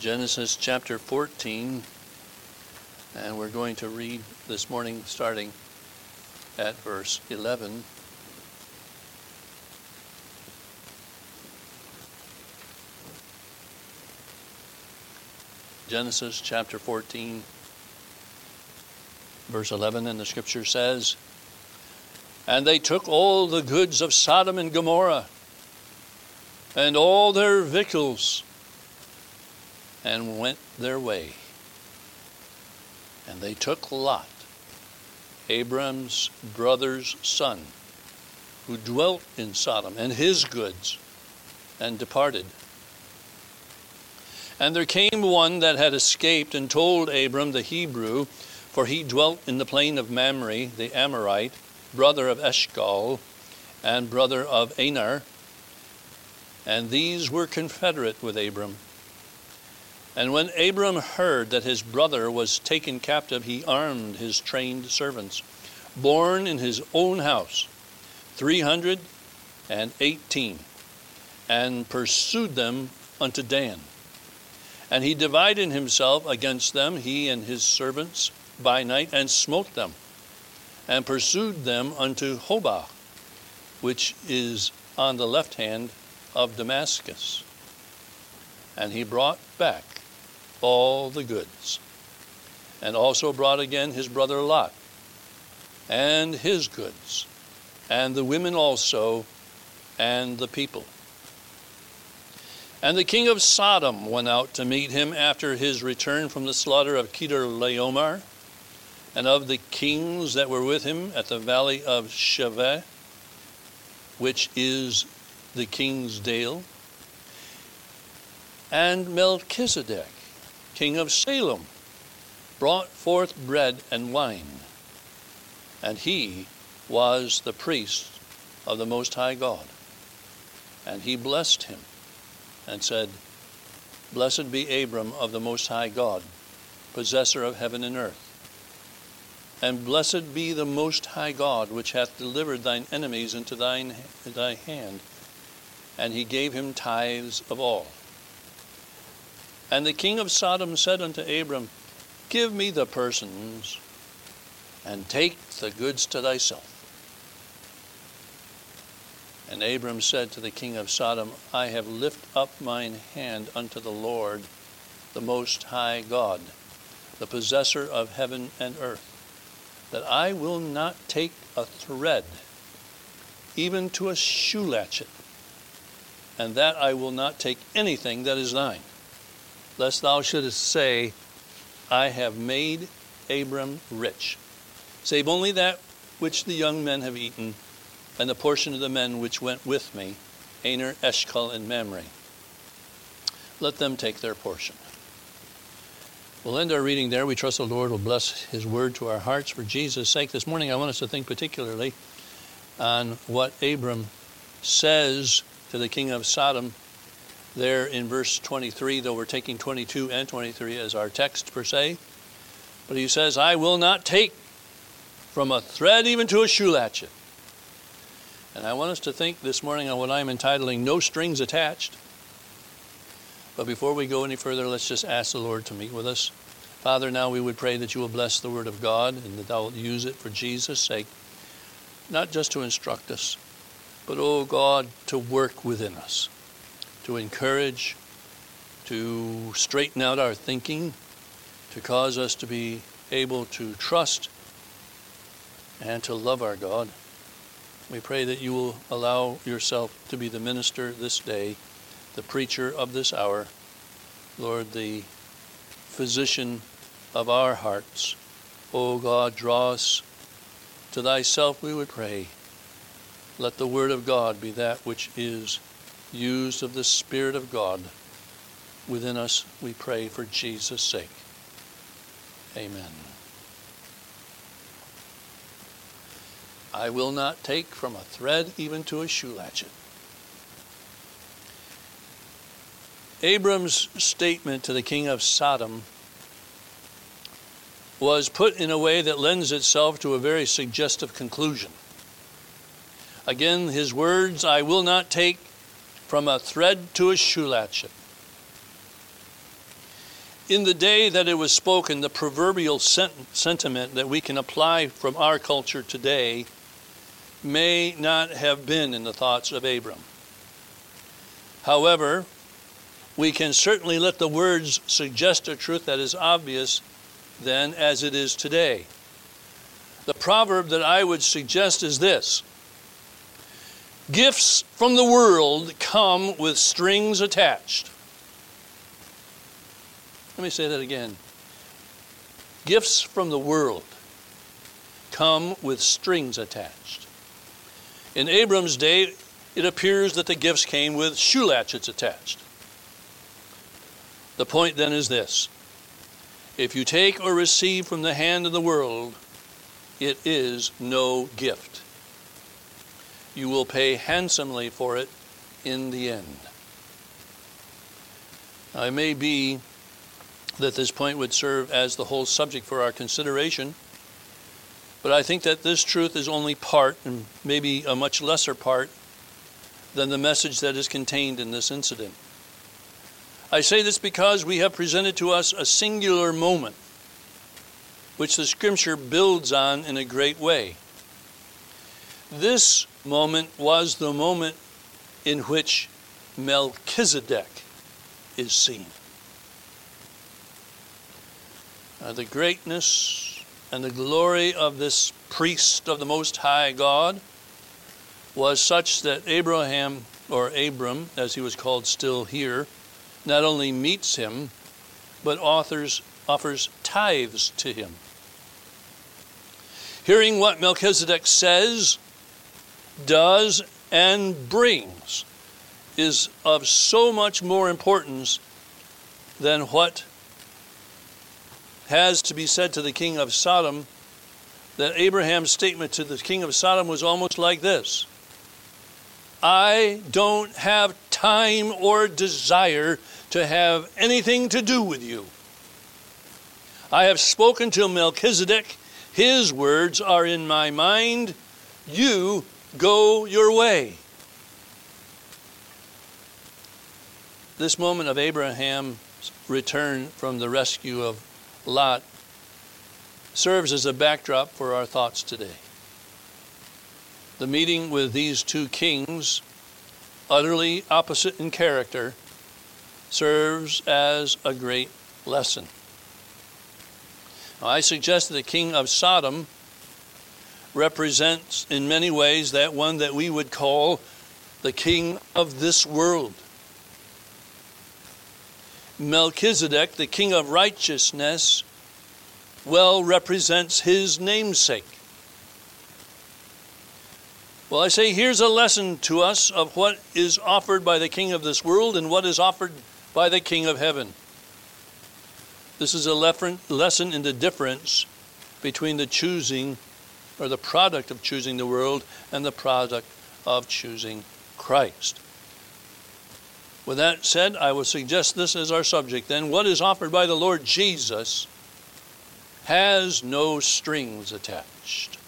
Genesis chapter 14, and we're going to read this morning starting at verse 11. Genesis chapter 14, verse 11, and the scripture says, And they took all the goods of Sodom and Gomorrah, and all their victuals, and went their way. And they took Lot, Abram's brother's son, who dwelt in Sodom, and his goods, and departed. And there came one that had escaped and told Abram the Hebrew, for he dwelt in the plain of Mamre, the Amorite, brother of Eshcol, and brother of Aner. And these were confederate with Abram. And when Abram heard that his brother was taken captive, he armed his trained servants, born in his own house, 318, and pursued them unto Dan. And he divided himself against them, he and his servants, by night, and smote them, and pursued them unto Hobah, which is on the left hand of Damascus. And he brought back all the goods, and also brought again his brother Lot, and his goods, and the women also, and the people. And the king of Sodom went out to meet him after his return from the slaughter of Chedorlaomer, and of the kings that were with him at the valley of Shaveh, which is the king's dale. And Melchizedek, king of Salem, brought forth bread and wine, and he was the priest of the Most High God. And he blessed him and said, Blessed be Abram of the Most High God, possessor of heaven and earth. And blessed be the Most High God, which hath delivered thine enemies into thine, thy hand. And he gave him tithes of all. And the king of Sodom said unto Abram, Give me the persons, and take the goods to thyself. And Abram said to the king of Sodom, I have lifted up mine hand unto the Lord, the Most High God, the possessor of heaven and earth, that I will not take a thread, even to a shoe latchet, and that I will not take anything that is thine, lest thou shouldest say, I have made Abram rich, save only that which the young men have eaten and the portion of the men which went with me, Aner, Eshcol, and Mamre. Let them take their portion. We'll end our reading there. We trust the Lord will bless His word to our hearts for Jesus' sake. This morning, I want us to think particularly on what Abram says to the king of Sodom there in verse 23, though we're taking 22 and 23 as our text per se. But he says, I will not take from a thread even to a shoe latchet. And I want us to think this morning on what I'm entitling No Strings Attached. But before we go any further, let's just ask the Lord to meet with us. Father, now we would pray that you will bless the Word of God and that thou will use it for Jesus' sake, not just to instruct us, but, oh God, to work within us, to encourage, to straighten out our thinking, to cause us to be able to trust and to love our God. We pray that you will allow yourself to be the minister this day, the preacher of this hour, Lord, the physician of our hearts. O oh God, draw us to thyself, we would pray. Let the word of God be that which is used of the Spirit of God within us, we pray for Jesus' sake. Amen. I will not take from a thread even to a shoe latchet. Abram's statement to the king of Sodom was put in a way that lends itself to a very suggestive conclusion. Again, his words, I will not take from a thread to a shoe latchet. In the day that it was spoken, the proverbial sent- sentiment that we can apply from our culture today may not have been in the thoughts of Abram. However, we can certainly let the words suggest a truth that is obvious then as it is today. The proverb that I would suggest is this Gifts from the world come with strings attached. Let me say that again. Gifts from the world come with strings attached. In Abram's day, it appears that the gifts came with shoe latchets attached. The point then is this if you take or receive from the hand of the world, it is no gift. You will pay handsomely for it in the end. Now, it may be that this point would serve as the whole subject for our consideration, but I think that this truth is only part, and maybe a much lesser part, than the message that is contained in this incident. I say this because we have presented to us a singular moment which the scripture builds on in a great way. This moment was the moment in which Melchizedek is seen. Uh, the greatness and the glory of this priest of the Most High God was such that Abraham, or Abram, as he was called still here, not only meets him, but authors, offers tithes to him. Hearing what Melchizedek says, does, and brings is of so much more importance than what has to be said to the king of Sodom that Abraham's statement to the king of Sodom was almost like this I don't have time or desire to have anything to do with you. I have spoken to Melchizedek. His words are in my mind. You go your way. This moment of Abraham's return from the rescue of Lot serves as a backdrop for our thoughts today. The meeting with these two kings, utterly opposite in character, serves as a great lesson. Now, I suggest that the king of Sodom represents in many ways that one that we would call the king of this world. Melchizedek, the king of righteousness, well represents his namesake. Well, I say here's a lesson to us of what is offered by the king of this world and what is offered by the King of heaven. This is a lesson in the difference between the choosing or the product of choosing the world and the product of choosing Christ. With that said, I would suggest this as our subject then. What is offered by the Lord Jesus has no strings attached.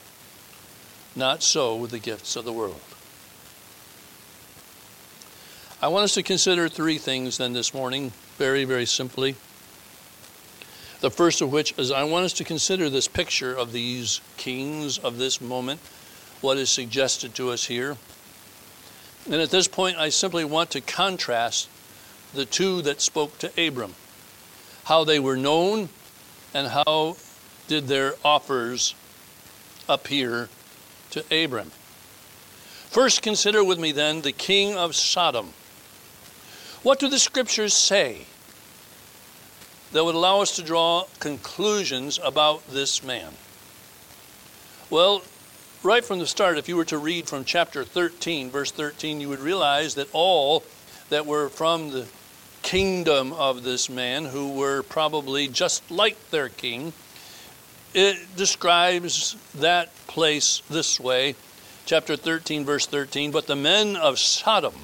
Not so with the gifts of the world. I want us to consider three things then this morning, very, very simply. The first of which is I want us to consider this picture of these kings of this moment, what is suggested to us here. And at this point, I simply want to contrast the two that spoke to Abram, how they were known, and how did their offers appear to Abram. First, consider with me then the king of Sodom. What do the scriptures say that would allow us to draw conclusions about this man? Well, right from the start, if you were to read from chapter 13, verse 13, you would realize that all that were from the kingdom of this man, who were probably just like their king, it describes that place this way. Chapter 13, verse 13. But the men of Sodom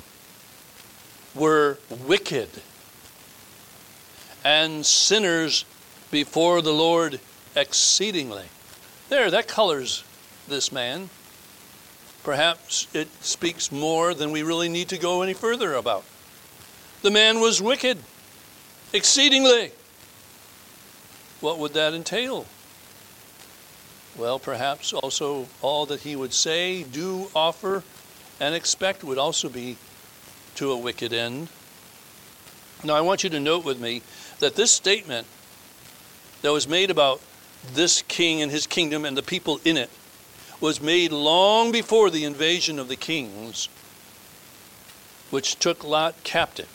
were wicked and sinners before the Lord exceedingly. There, that colors this man. Perhaps it speaks more than we really need to go any further about. The man was wicked, exceedingly. what would that entail? Well, perhaps also all that he would say, do, offer, and expect would also be to a wicked end. Now, I want you to note with me that this statement that was made about this king and his kingdom and the people in it was made long before the invasion of the kings, which took Lot captive.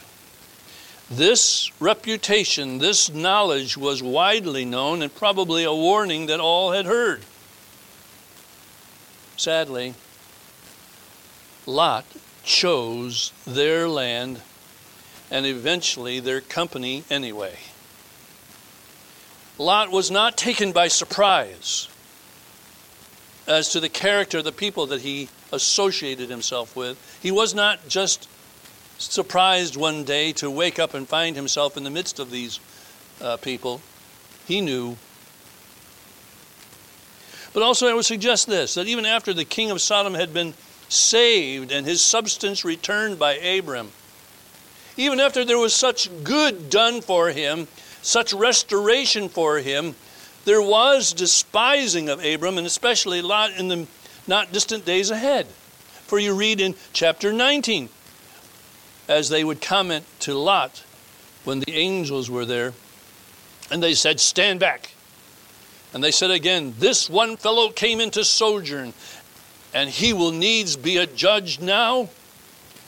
This reputation, this knowledge was widely known and probably a warning that all had heard. Sadly, Lot chose their land and eventually their company anyway. Lot was not taken by surprise as to the character of the people that he associated himself with. He was not just surprised one day to wake up and find himself in the midst of these uh, people. He knew. But also, I would suggest this that even after the king of Sodom had been saved and his substance returned by Abram, even after there was such good done for him, such restoration for him, there was despising of Abram and especially Lot in the not distant days ahead. For you read in chapter 19, as they would comment to Lot when the angels were there, and they said, Stand back. And they said again, This one fellow came into sojourn, and he will needs be a judge now.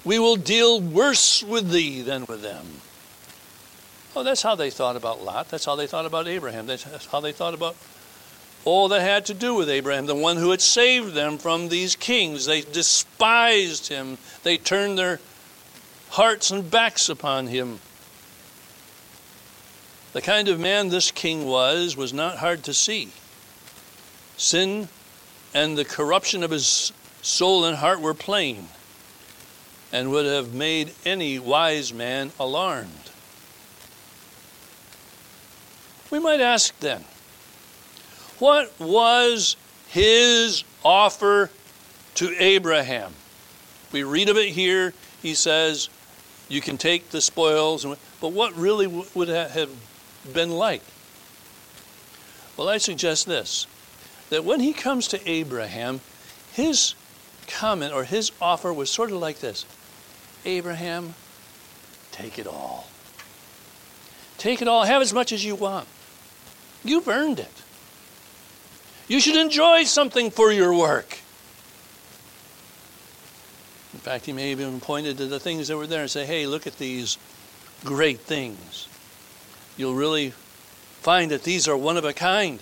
We will deal worse with thee than with them. Oh, that's how they thought about Lot. That's how they thought about Abraham. That's how they thought about all that had to do with Abraham, the one who had saved them from these kings. They despised him, they turned their hearts and backs upon him. The kind of man this king was was not hard to see. Sin and the corruption of his soul and heart were plain and would have made any wise man alarmed. We might ask then, what was his offer to Abraham? We read of it here. He says, You can take the spoils, but what really would have been like? Well, I suggest this that when he comes to Abraham, his comment or his offer was sort of like this Abraham, take it all. Take it all. Have as much as you want. You've earned it. You should enjoy something for your work. In fact, he may have even pointed to the things that were there and say, hey, look at these great things. You'll really find that these are one of a kind.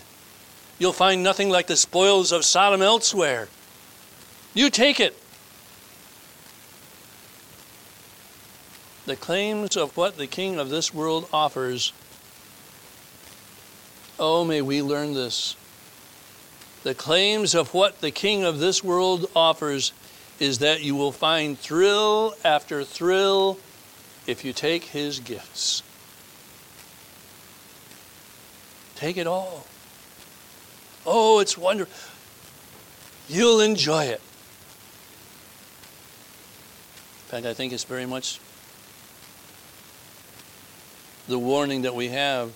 You'll find nothing like the spoils of Sodom elsewhere. You take it. The claims of what the king of this world offers Oh, may we learn this. The claims of what the king of this world offers is that you will find thrill after thrill if you take his gifts. Take it all. Oh, it's wonderful. You'll enjoy it. In fact, I think it's very much the warning that we have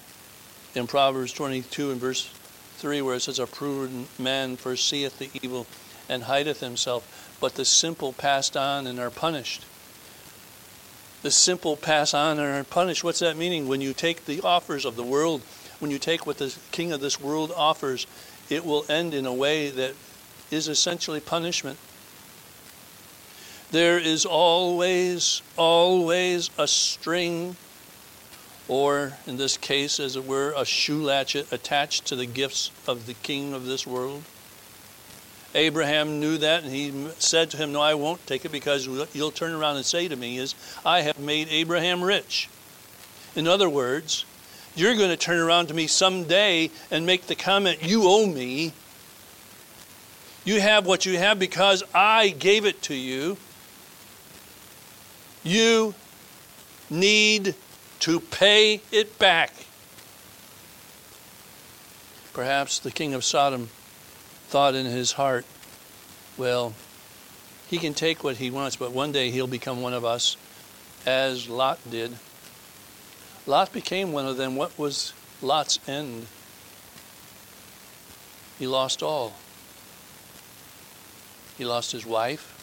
in Proverbs 22 and verse 3, where it says, A prudent man foreseeth the evil and hideth himself, but the simple pass on and are punished. The simple pass on and are punished. What's that meaning? When you take the offers of the world, when you take what the king of this world offers, it will end in a way that is essentially punishment. There is always, always a string or in this case, as it were, a shoe latchet attached to the gifts of the king of this world. Abraham knew that, and he said to him, No, I won't take it because you'll turn around and say to me, is I have made Abraham rich. In other words, you're going to turn around to me someday and make the comment, You owe me. You have what you have because I gave it to you. You need to pay it back. Perhaps the king of Sodom thought in his heart, well, he can take what he wants, but one day he'll become one of us, as Lot did. Lot became one of them. What was Lot's end? he lost all. He lost his wife.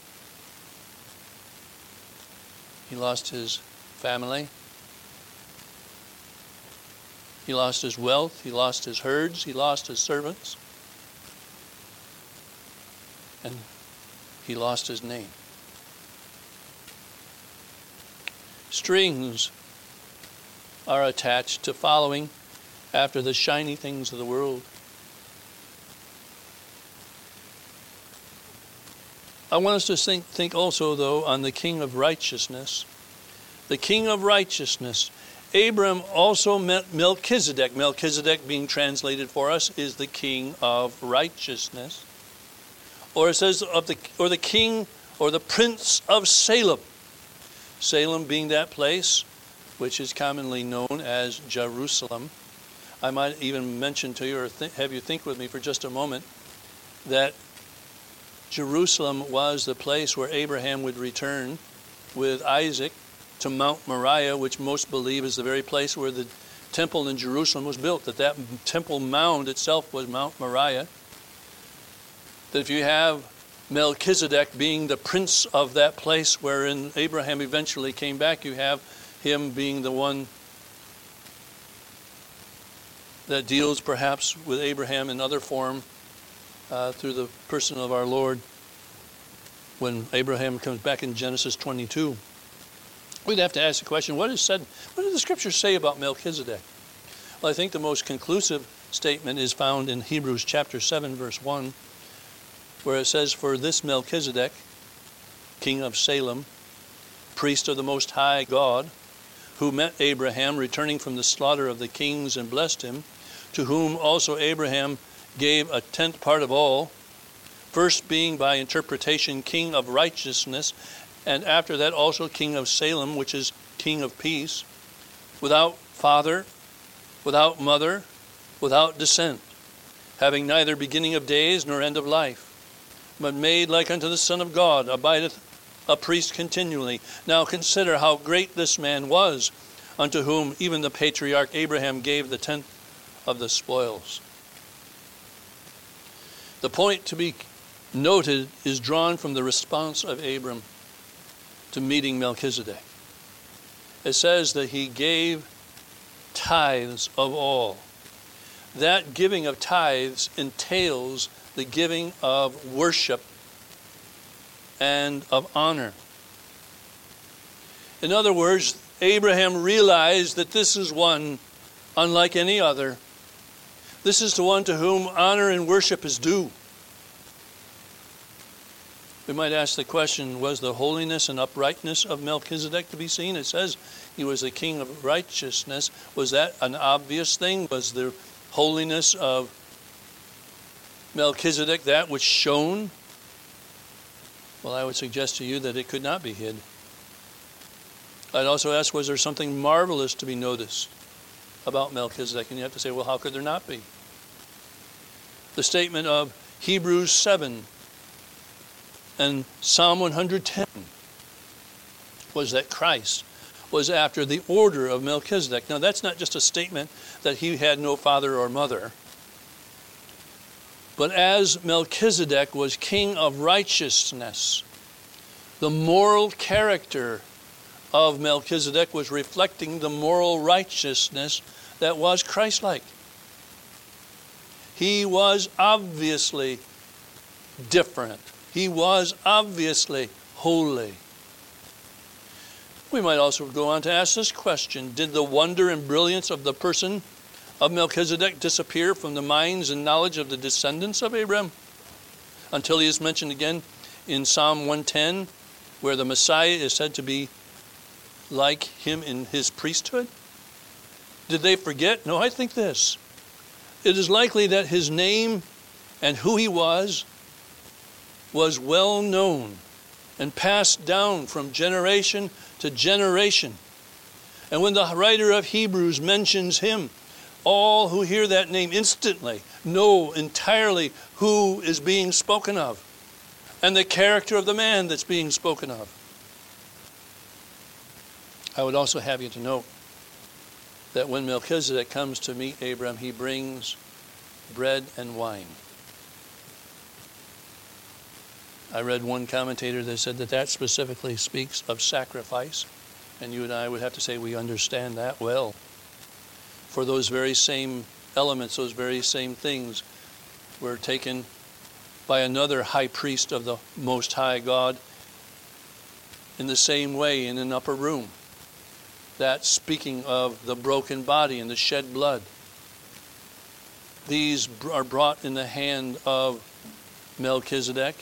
He lost his family. He lost his wealth. He lost his herds. He lost his servants. And he lost his name. Strings are attached to following after the shiny things of the world. I want us to think, think also, though, on the King of Righteousness. The King of Righteousness. Abram also met Melchizedek. Melchizedek, being translated for us, is the King of Righteousness. Or it says of the or the King or the Prince of Salem. Salem being that place which is commonly known as Jerusalem. I might even mention to you or th- have you think with me for just a moment that Jerusalem was the place where Abraham would return with Isaac to Mount Moriah, which most believe is the very place where the temple in Jerusalem was built, that that temple mound itself was Mount Moriah. That if you have Melchizedek being the prince of that place wherein Abraham eventually came back, you have him being the one that deals perhaps with Abraham in other form uh, through the person of our Lord when Abraham comes back in Genesis 22. We'd have to ask the question what is said, what does the scriptures say about Melchizedek? Well, I think the most conclusive statement is found in Hebrews chapter 7, verse 1, where it says, For this Melchizedek, king of Salem, priest of the Most High God, who met Abraham returning from the slaughter of the kings and blessed him, to whom also Abraham gave a tenth part of all, first being by interpretation king of righteousness, and after that also king of Salem, which is king of peace, without father, without mother, without descent, having neither beginning of days nor end of life, but made like unto the Son of God, abideth a priest continually. Now consider how great this man was, unto whom even the patriarch Abraham gave the tenth of the spoils. The point to be noted is drawn from the response of Abram to meeting Melchizedek. It says that he gave tithes of all. That giving of tithes entails the giving of worship and of honor. In other words, Abraham realized that this is one unlike any other. This is the one to whom honor and worship is due. We might ask the question was the holiness and uprightness of Melchizedek to be seen? It says he was the king of righteousness. Was that an obvious thing? Was the holiness of Melchizedek that which shone well, I would suggest to you that it could not be hid. I'd also ask, was there something marvelous to be noticed about Melchizedek? And you have to say, well, how could there not be? The statement of Hebrews 7 and Psalm 110 was that Christ was after the order of Melchizedek. Now, that's not just a statement that he had no father or mother. But as Melchizedek was king of righteousness, the moral character of Melchizedek was reflecting the moral righteousness that was Christ like. He was obviously different, he was obviously holy. We might also go on to ask this question Did the wonder and brilliance of the person of Melchizedek disappear from the minds and knowledge of the descendants of Abraham until he is mentioned again in Psalm 110, where the Messiah is said to be like him in his priesthood? Did they forget? No, I think this. It is likely that his name and who he was was well known and passed down from generation to generation. And when the writer of Hebrews mentions him, all who hear that name instantly know entirely who is being spoken of and the character of the man that's being spoken of. I would also have you to note that when Melchizedek comes to meet Abram, he brings bread and wine. I read one commentator that said that that specifically speaks of sacrifice, and you and I would have to say we understand that well. For those very same elements, those very same things, were taken by another high priest of the Most High God in the same way in an upper room. That speaking of the broken body and the shed blood. These are brought in the hand of Melchizedek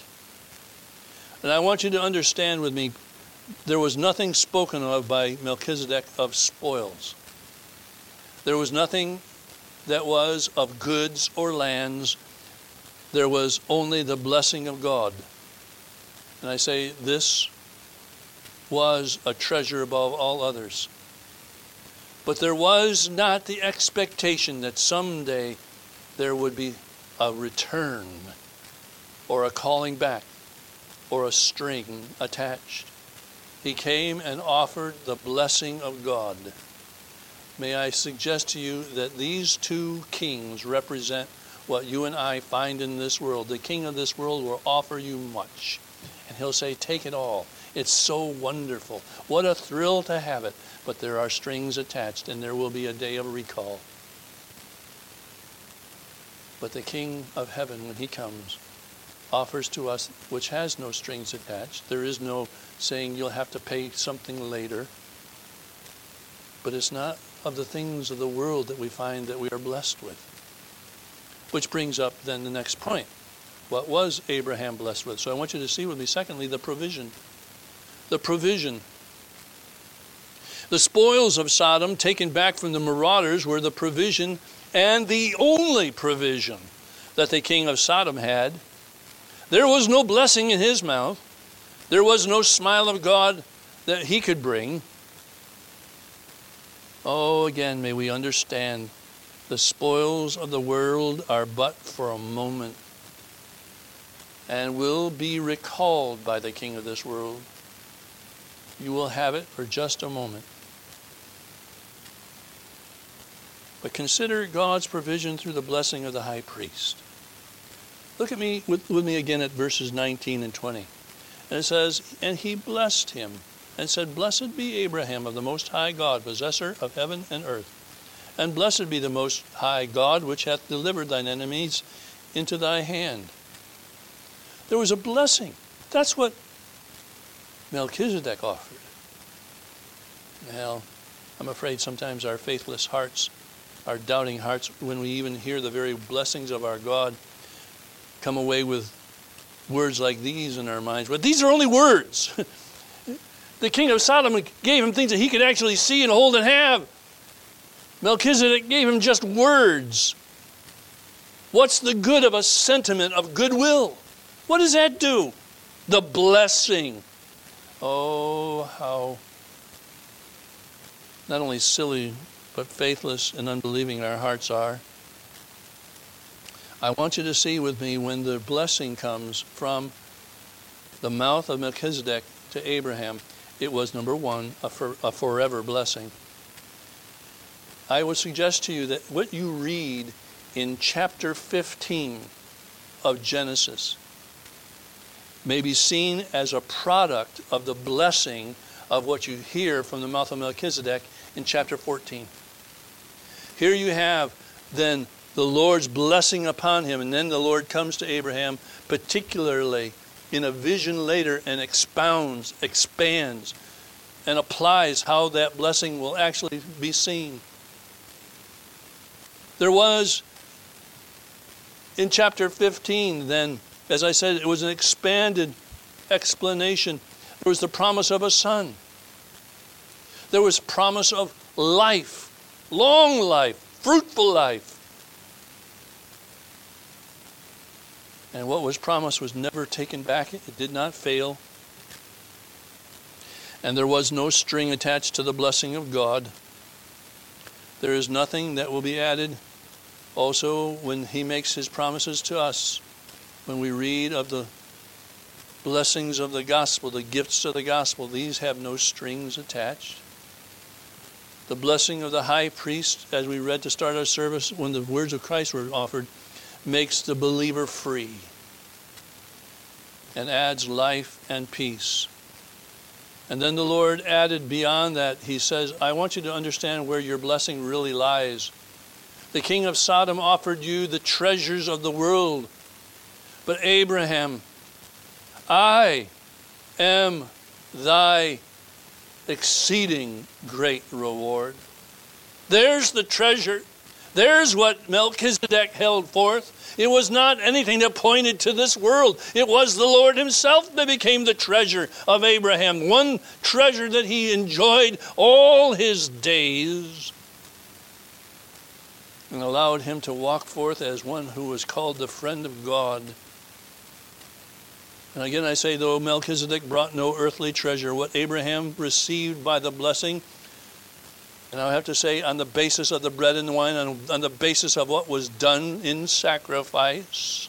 and I want you to understand with me there was nothing spoken of by Melchizedek of spoils. There was nothing that was of goods or lands. There was only the blessing of God. And I say this was a treasure above all others. But there was not the expectation that someday there would be a return or a calling back or a string attached. He came and offered the blessing of God. May I suggest to you that these two kings represent what you and I find in this world. The king of this world will offer you much, and he'll say, Take it all. It's so wonderful. What a thrill to have it. But there are strings attached, and there will be a day of recall. But the King of heaven, when he comes, offers to us, which has no strings attached. There is no saying you'll have to pay something later. But it's not of the things of the world that we find that we are blessed with. Which brings up then the next point. What was Abraham blessed with? So I want you to see with me, secondly, the provision. The provision. The spoils of Sodom taken back from the marauders were the provision and the only provision that the king of Sodom had there was no blessing in his mouth. There was no smile of God that he could bring. Oh, again, may we understand the spoils of the world are but for a moment and will be recalled by the king of this world. You will have it for just a moment. But consider God's provision through the blessing of the high priest. Look at me with, with me again at verses 19 and 20. And it says, And he blessed him and said, Blessed be Abraham of the Most High God, possessor of heaven and earth. And blessed be the Most High God, which hath delivered thine enemies into thy hand. There was a blessing. That's what Melchizedek offered. Well, I'm afraid sometimes our faithless hearts, our doubting hearts, when we even hear the very blessings of our God, come away with words like these in our minds. But these are only words. the king of Sodom gave him things that he could actually see and hold and have. Melchizedek gave him just words. What's the good of a sentiment of goodwill? What does that do? The blessing. Oh, how not only silly, but faithless and unbelieving our hearts are. I want you to see with me when the blessing comes from the mouth of Melchizedek to Abraham, it was number one, a, for, a forever blessing. I would suggest to you that what you read in chapter 15 of Genesis may be seen as a product of the blessing of what you hear from the mouth of Melchizedek in chapter 14. Here you have then the Lord's blessing upon him. And then the Lord comes to Abraham, particularly in a vision later, and expounds, expands, and applies how that blessing will actually be seen. There was in chapter 15, then, as I said, it was an expanded explanation. There was the promise of a son. There was promise of life, long life, fruitful life. And what was promised was never taken back, it did not fail. And there was no string attached to the blessing of God. There is nothing that will be added. Also, when He makes His promises to us, when we read of the blessings of the gospel, the gifts of the gospel, these have no strings attached. The blessing of the high priest, as we read to start our service, when the words of Christ were offered, makes the believer free. and adds life and peace. And then the Lord added beyond that, He says, I want you to understand where your blessing really lies. The king of Sodom offered you the treasures of the world. But Abraham, I am thy exceeding great reward. There's the treasure. There's what Melchizedek held forth. It was not anything that pointed to this world. It was the Lord Himself that became the treasure of Abraham, one treasure that he enjoyed all his days and allowed him to walk forth as one who was called the friend of God. And again, I say, though Melchizedek brought no earthly treasure, what Abraham received by the blessing, and I have to say, on the basis of the bread and wine, on, on the basis of what was done in sacrifice,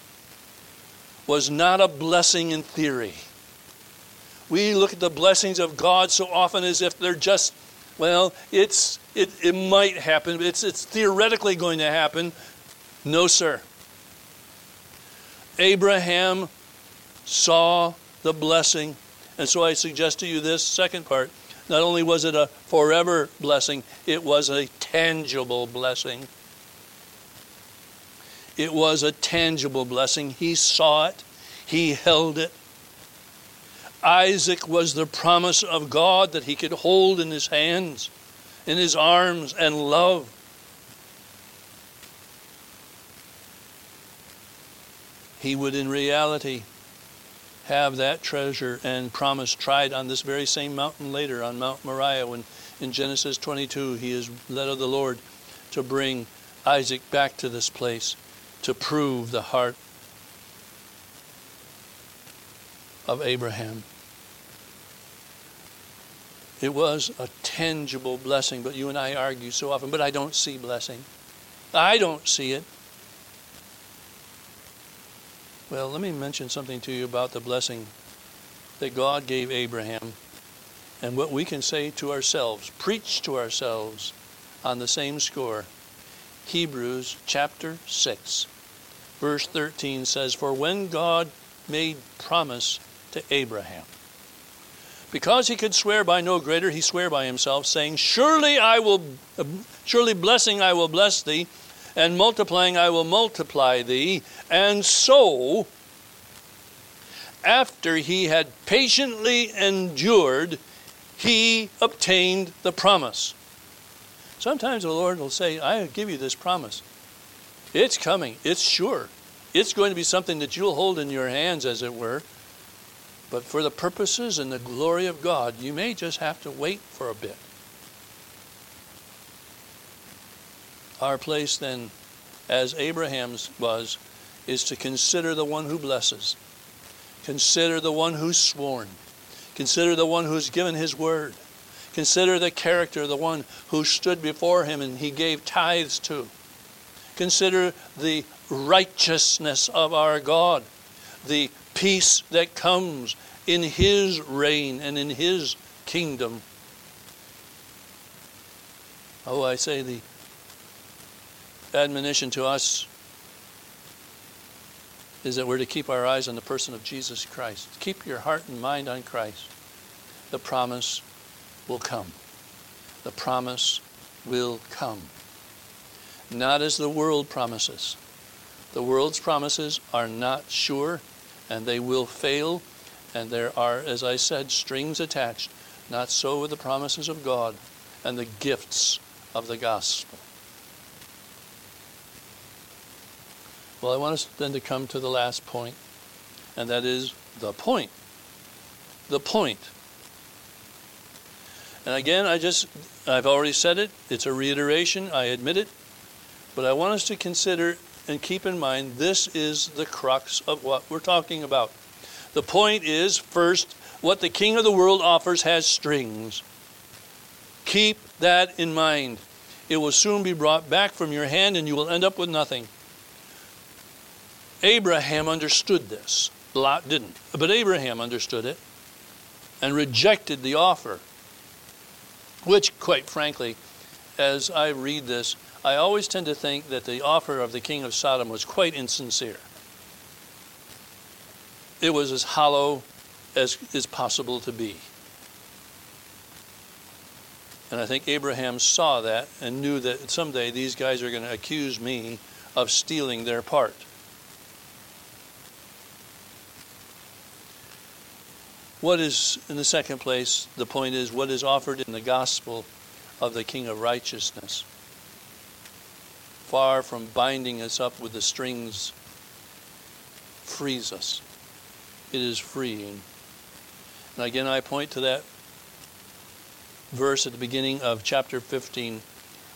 was not a blessing in theory. We look at the blessings of God so often as if they're just, well, it's it, it might happen, it's it's theoretically going to happen. No, sir. Abraham saw the blessing. And so I suggest to you this second part. Not only was it a forever blessing, it was a tangible blessing. It was a tangible blessing. He saw it, he held it. Isaac was the promise of God that he could hold in his hands, in his arms, and love. He would, in reality, have that treasure and promise tried on this very same mountain later, on Mount Moriah, when in Genesis 22 he is led of the Lord to bring Isaac back to this place to prove the heart of Abraham. It was a tangible blessing, but you and I argue so often, but I don't see blessing. I don't see it. Well, let me mention something to you about the blessing that God gave Abraham and what we can say to ourselves, preach to ourselves on the same score. Hebrews chapter 6, verse 13 says, For when God made promise to Abraham, because he could swear by no greater, he sware by himself, saying, Surely I will, uh, surely blessing I will bless thee, and multiplying I will multiply thee. And so, after he had patiently endured, he obtained the promise. Sometimes the Lord will say, I give you this promise. It's coming, it's sure. It's going to be something that you'll hold in your hands, as it were. But for the purposes and the glory of God, you may just have to wait for a bit. Our place then, as Abraham's was, is to consider the one who blesses. Consider the one who's sworn. Consider the one who's given his word. Consider the character of the one who stood before him and he gave tithes to. Consider the righteousness of our God, the peace that comes in his reign and in his kingdom. Oh, I say the admonition to us is that we're to keep our eyes on the person of Jesus Christ. Keep your heart and mind on Christ. The promise will come. The promise will come. Not as the world promises. The world's promises are not sure and they will fail, and there are, as I said, strings attached. Not so with the promises of God and the gifts of the gospel. Well, I want us then to come to the last point, and that is the point. The point. And again, I just, I've already said it, it's a reiteration, I admit it, but I want us to consider and keep in mind this is the crux of what we're talking about. The point is, first, what the king of the world offers has strings. Keep that in mind. It will soon be brought back from your hand and you will end up with nothing. Abraham understood this. Lot didn't. But Abraham understood it and rejected the offer. Which, quite frankly, as I read this, I always tend to think that the offer of the king of Sodom was quite insincere. it was as hollow as is possible to be. And I think Abraham saw that and knew that someday these guys are going to accuse me of stealing their part. What is, in the second place, the point is what is offered in the gospel of the King of Righteousness. Far from binding us up with the strings, frees us. It is freeing. And again, I point to that verse at the beginning of chapter 15,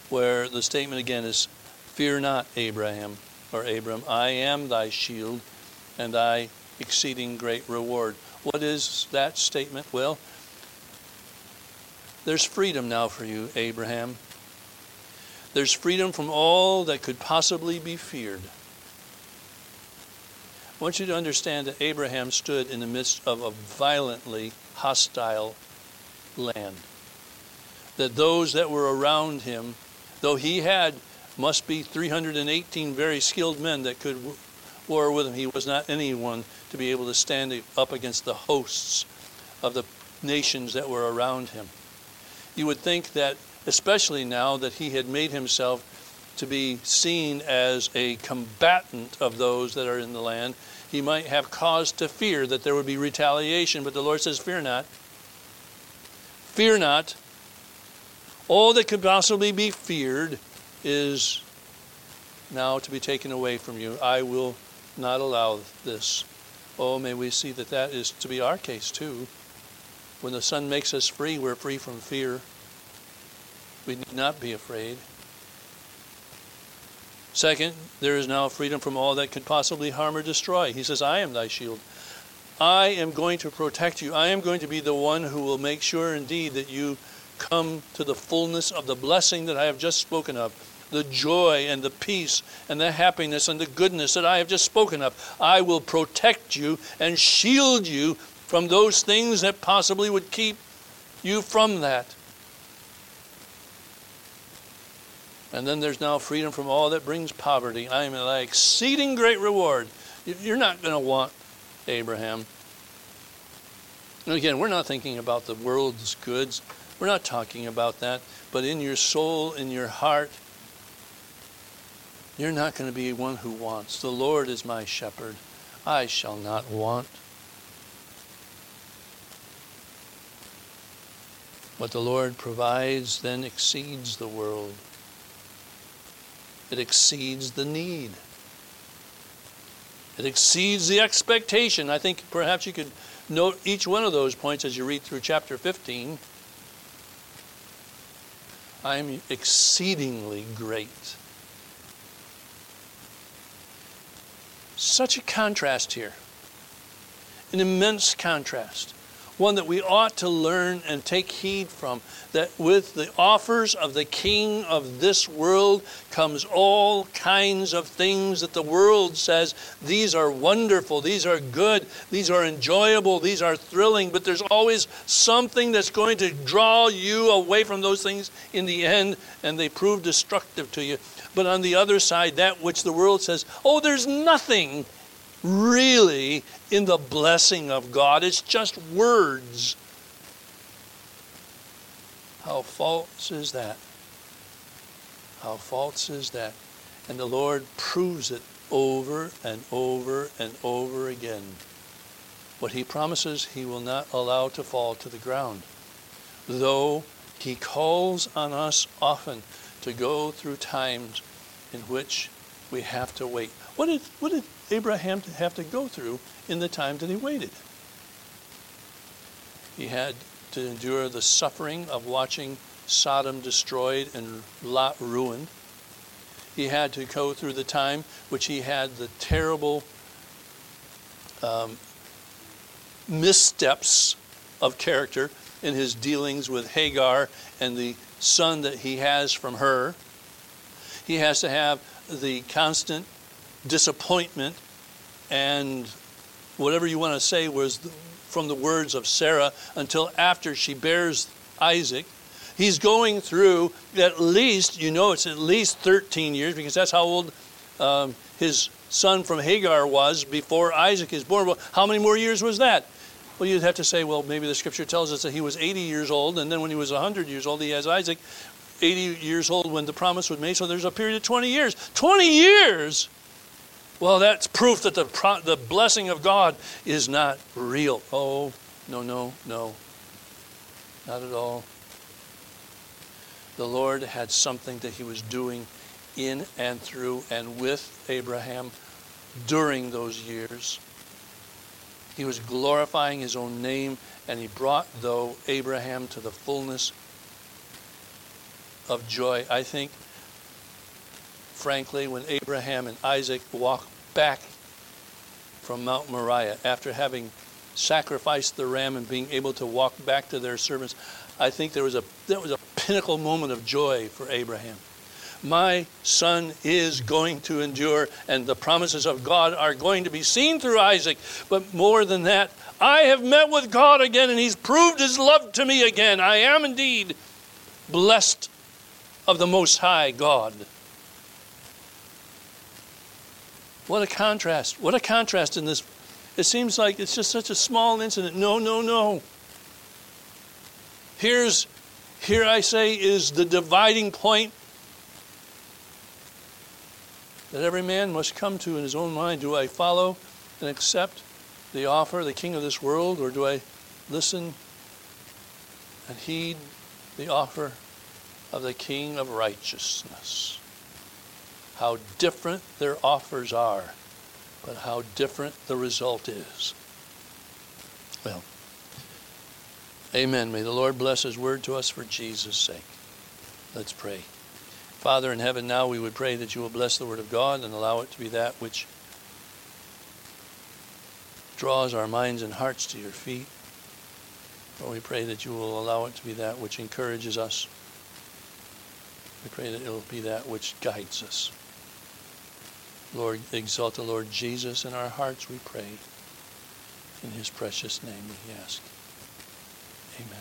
where the statement again is Fear not, Abraham, or Abram, I am thy shield and thy exceeding great reward. What is that statement? Well, there's freedom now for you, Abraham. There's freedom from all that could possibly be feared. I want you to understand that Abraham stood in the midst of a violently hostile land. That those that were around him, though he had, must be 318 very skilled men that could war with him, he was not anyone to be able to stand up against the hosts of the nations that were around him you would think that, especially now that he had made himself to be seen as a combatant of those that are in the land, he might have cause to fear that there would be retaliation. But the Lord says, Fear not. Fear not. All that could possibly be feared is now to be taken away from you. I will not allow this. Oh, may we see that that is to be our case too. When the Son makes us free, we're free from fear. We need not be afraid. Second, there is now freedom from all that could possibly harm or destroy. He says, I am thy shield. I am going to protect you. I am going to be the one who will make sure indeed that you come to the fullness of the blessing that I have just spoken of, the joy and the peace and the happiness and the goodness that I have just spoken of. I will protect you and shield you from those things that possibly would keep you from that. And then there's now freedom from all that brings poverty. I am an exceeding great reward. You're not going to want Abraham. Again, we're not thinking about the world's goods. We're not talking about that. But in your soul, in your heart, you're not going to be one who wants. The Lord is my shepherd. I shall not want. What the Lord provides then exceeds the world. It exceeds the need. It exceeds the expectation. I think perhaps you could note each one of those points as you read through chapter 15. I am exceedingly great. Such a contrast here. An immense contrast one that we ought to learn and take heed from. That with the offers of the king of this world comes all kinds of things that the world says these are wonderful, these are good, these are enjoyable, these are thrilling, but there's always something that's going to draw you away from those things in the end, and they prove destructive to you. But on the other side, that which the world says, oh, there's nothing really in the blessing of God. It's just words. How false is that? How false is that? And the Lord proves it over and over and over again. What He promises, He will not allow to fall to the ground. Though He calls on us often to go through times in which we have to wait. What did, what did Abraham have to go through in the time that he waited? He had to endure the suffering of watching Sodom destroyed and Lot ruined. He had to go through the time which he had the terrible um, missteps of character in his dealings with Hagar and the son that he has from her. He has to have the constant disappointment and whatever you want to say was from the words of Sarah until after she bears Isaac. He's going through at least, you know, it's at least 13 years because that's how old um, his son from Hagar was before Isaac is born. Well, how many more years was that? Well, you'd have to say, well, maybe the scripture tells us that he was 80 years old, and then when he was 100 years old, he has Isaac. 80 years old when the promise was made, so there's a period of 20 years. 20 years! Well, that's proof that the, pro- the blessing of God is not real. Oh, no, no, no. Not at all. The Lord had something that he was doing in and through and with Abraham during those years. He was glorifying his own name, and he brought, though, Abraham to the fullness of joy. I think, frankly, when Abraham and Isaac walked back from Mount Moriah after having sacrificed the ram and being able to walk back to their servants, I think there was a that was a pinnacle moment of joy for Abraham my son is going to endure, and the promises of God are going to be seen through Isaac. But more than that, I have met with God again, and he's proved his love to me again. I am indeed blessed of the Most High God. What a contrast. What a contrast in this. It seems like it's just such a small incident. No, no, no. Here's, here I say, is the dividing point that every man must come to in his own mind. Do I follow and accept the offer of the king of this world, or do I listen and heed the offer of the king of righteousness? How different their offers are, but how different the result is. Well, amen. May the Lord bless his word to us for Jesus' sake. Let's pray. Father in heaven, now we would pray that you will bless the word of God and allow it to be that which draws our minds and hearts to your feet. Lord, we pray that you will allow it to be that which encourages us. We pray that it will be that which guides us. Lord, exalt the Lord Jesus in our hearts, we pray. In his precious name we ask. Amen.